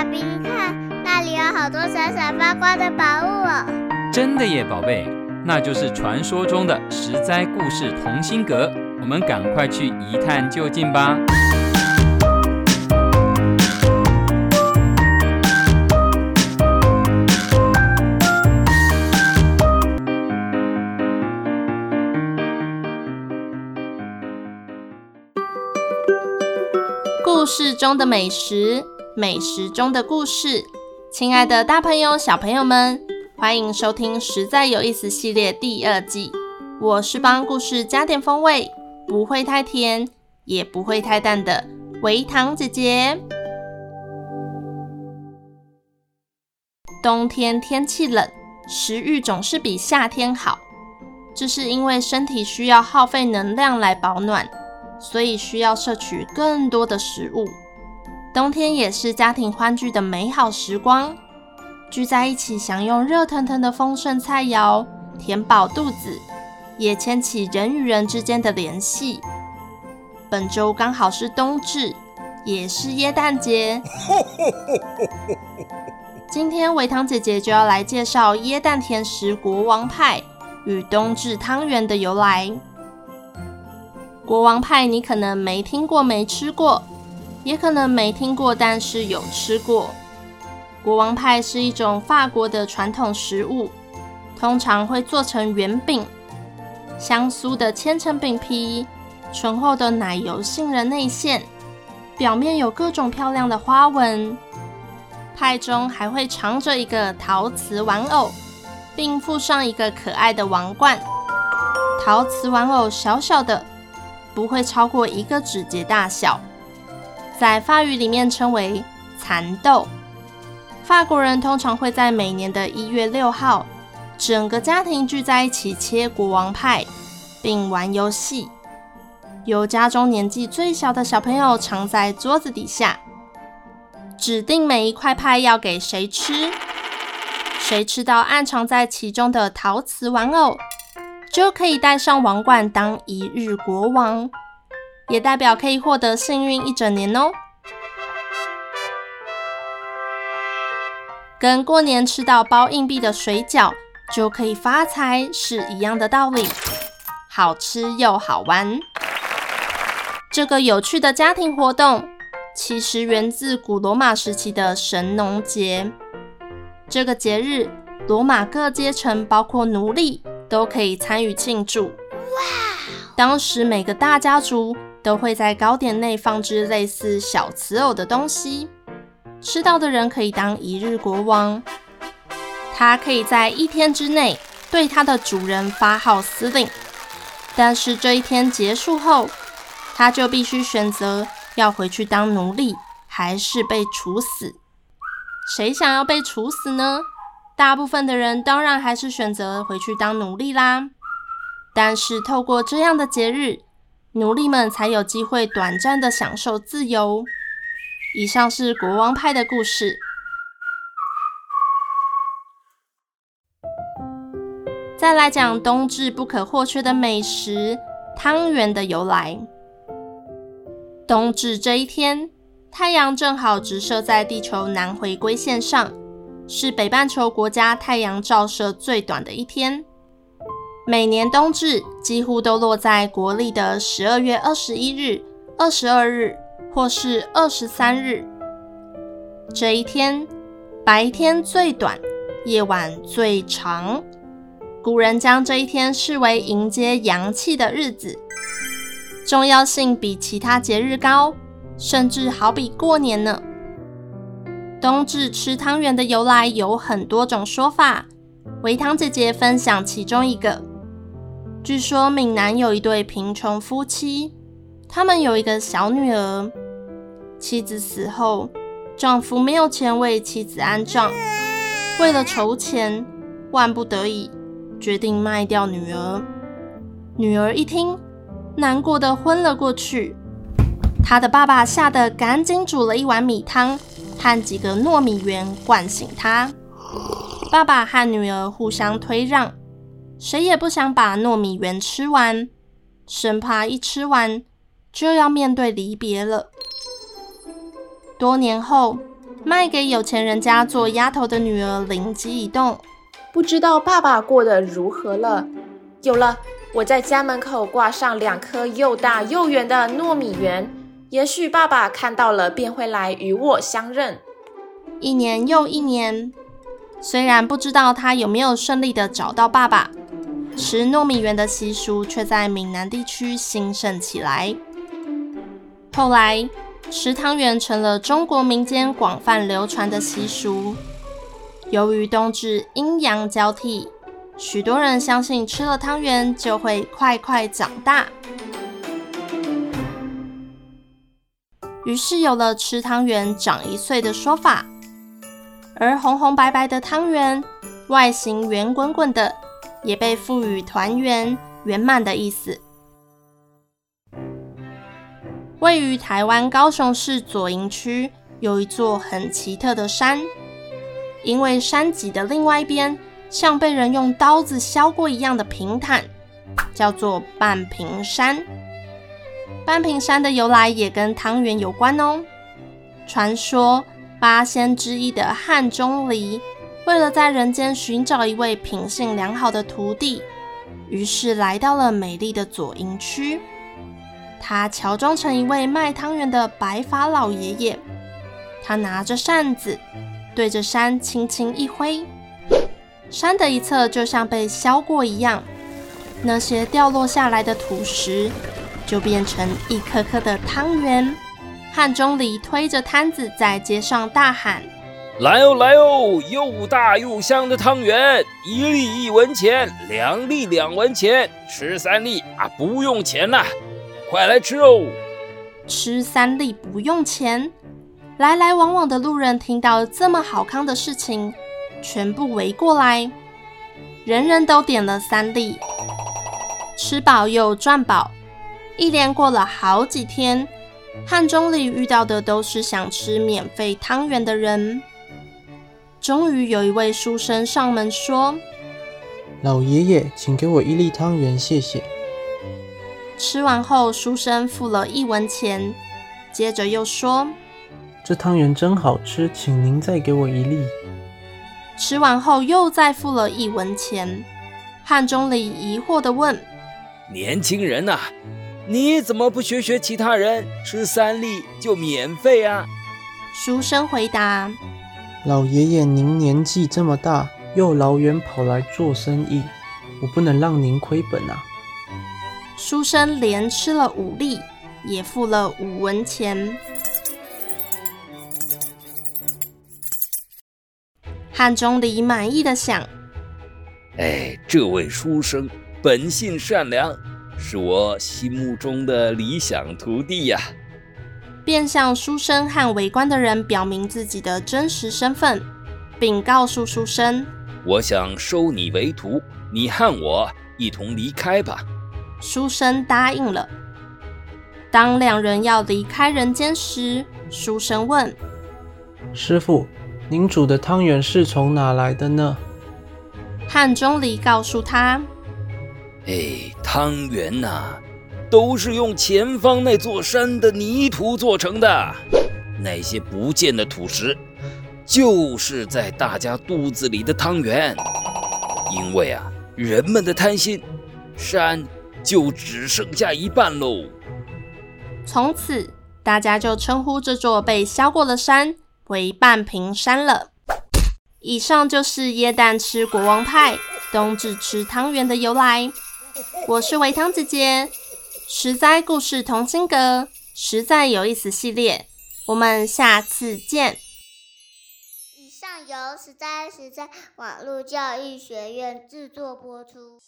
爸比，你看那里有好多闪闪发光的宝物哦！真的耶，宝贝，那就是传说中的十灾故事同心阁。我们赶快去一探究竟吧！故事中的美食，美食中的故事。亲爱的大朋友、小朋友们，欢迎收听《实在有意思》系列第二季。我是帮故事加点风味，不会太甜，也不会太淡的维糖姐姐。冬天天气冷，食欲总是比夏天好，这是因为身体需要耗费能量来保暖。所以需要摄取更多的食物。冬天也是家庭欢聚的美好时光，聚在一起享用热腾腾的丰盛菜肴，填饱肚子，也牵起人与人之间的联系。本周刚好是冬至，也是耶诞节。今天维糖姐姐就要来介绍椰蛋甜食国王派与冬至汤圆的由来。国王派，你可能没听过、没吃过，也可能没听过，但是有吃过。国王派是一种法国的传统食物，通常会做成圆饼，香酥的千层饼皮，醇厚的奶油杏仁内馅，表面有各种漂亮的花纹。派中还会藏着一个陶瓷玩偶，并附上一个可爱的王冠。陶瓷玩偶小小的。不会超过一个指节大小，在法语里面称为蚕豆。法国人通常会在每年的一月六号，整个家庭聚在一起切国王派，并玩游戏。由家中年纪最小的小朋友藏在桌子底下，指定每一块派要给谁吃，谁吃到暗藏在其中的陶瓷玩偶，就可以戴上王冠当一日国王，也代表可以获得幸运一整年哦。跟过年吃到包硬币的水饺就可以发财是一样的道理，好吃又好玩。这个有趣的家庭活动其实源自古罗马时期的神农节。这个节日，罗马各阶层，包括奴隶，都可以参与庆祝。哇！当时每个大家族都会在糕点内放置类似小瓷偶的东西，吃到的人可以当一日国王。他可以在一天之内对他的主人发号施令，但是这一天结束后，他就必须选择要回去当奴隶，还是被处死。谁想要被处死呢？大部分的人当然还是选择回去当奴隶啦，但是透过这样的节日，奴隶们才有机会短暂的享受自由。以上是国王派的故事。再来讲冬至不可或缺的美食汤圆的由来。冬至这一天，太阳正好直射在地球南回归线上。是北半球国家太阳照射最短的一天。每年冬至几乎都落在国历的十二月二十一日、二十二日或是二十三日。这一天，白天最短，夜晚最长。古人将这一天视为迎接阳气的日子，重要性比其他节日高，甚至好比过年呢。冬至吃汤圆的由来有很多种说法，维糖姐姐分享其中一个。据说闽南有一对贫穷夫妻，他们有一个小女儿，妻子死后，丈夫没有钱为妻子安葬，为了筹钱，万不得已决定卖掉女儿。女儿一听，难过的昏了过去，她的爸爸吓得赶紧煮了一碗米汤。和几个糯米圆唤醒她，爸爸和女儿互相推让，谁也不想把糯米圆吃完，生怕一吃完就要面对离别了。多年后，卖给有钱人家做丫头的女儿灵机一动，不知道爸爸过得如何了。有了，我在家门口挂上两颗又大又圆的糯米圆，也许爸爸看到了便会来与我相认。一年又一年，虽然不知道他有没有顺利的找到爸爸，吃糯米圆的习俗却在闽南地区兴盛起来。后来，吃汤圆成了中国民间广泛流传的习俗。由于冬至阴阳交替。许多人相信吃了汤圆就会快快长大，于是有了吃汤圆长一岁的说法。而红红白白的汤圆，外形圆滚滚的，也被赋予团圆圆满的意思。位于台湾高雄市左营区，有一座很奇特的山，因为山脊的另外一边。像被人用刀子削过一样的平坦，叫做半平山。半平山的由来也跟汤圆有关哦。传说八仙之一的汉钟离，为了在人间寻找一位品性良好的徒弟，于是来到了美丽的左营区。他乔装成一位卖汤圆的白发老爷爷，他拿着扇子，对着山轻轻一挥。山的一侧就像被削过一样，那些掉落下来的土石就变成一颗颗的汤圆。汉钟离推着摊子在街上大喊：“来哦，来哦，又大又香的汤圆，一粒一文钱，两粒两文钱，吃三粒啊不用钱呐，快来吃哦！吃三粒不用钱。”来来往往的路人听到这么好康的事情。全部围过来，人人都点了三粒，吃饱又赚饱。一连过了好几天，汉钟离遇到的都是想吃免费汤圆的人。终于有一位书生上门说：“老爷爷，请给我一粒汤圆，谢谢。”吃完后，书生付了一文钱，接着又说：“这汤圆真好吃，请您再给我一粒。”吃完后又再付了一文钱，汉钟离疑惑地问：“年轻人呐，你怎么不学学其他人，吃三粒就免费啊？”书生回答：“老爷爷，您年纪这么大，又老远跑来做生意，我不能让您亏本啊。”书生连吃了五粒，也付了五文钱。汉钟离满意的想：“哎，这位书生本性善良，是我心目中的理想徒弟呀。”便向书生和围观的人表明自己的真实身份，并告诉书生：“我想收你为徒，你和我一同离开吧。”书生答应了。当两人要离开人间时，书生问：“师傅。”您煮的汤圆是从哪来的呢？汉钟离告诉他：“哎，汤圆呐、啊，都是用前方那座山的泥土做成的。那些不见的土石，就是在大家肚子里的汤圆。因为啊，人们的贪心，山就只剩下一半喽。从此，大家就称呼这座被削过的山。”为半平山了。以上就是耶诞吃国王派，冬至吃汤圆的由来。我是维汤姐姐，实在故事同心阁，实在有意思系列，我们下次见。以上由实在实在网络教育学院制作播出。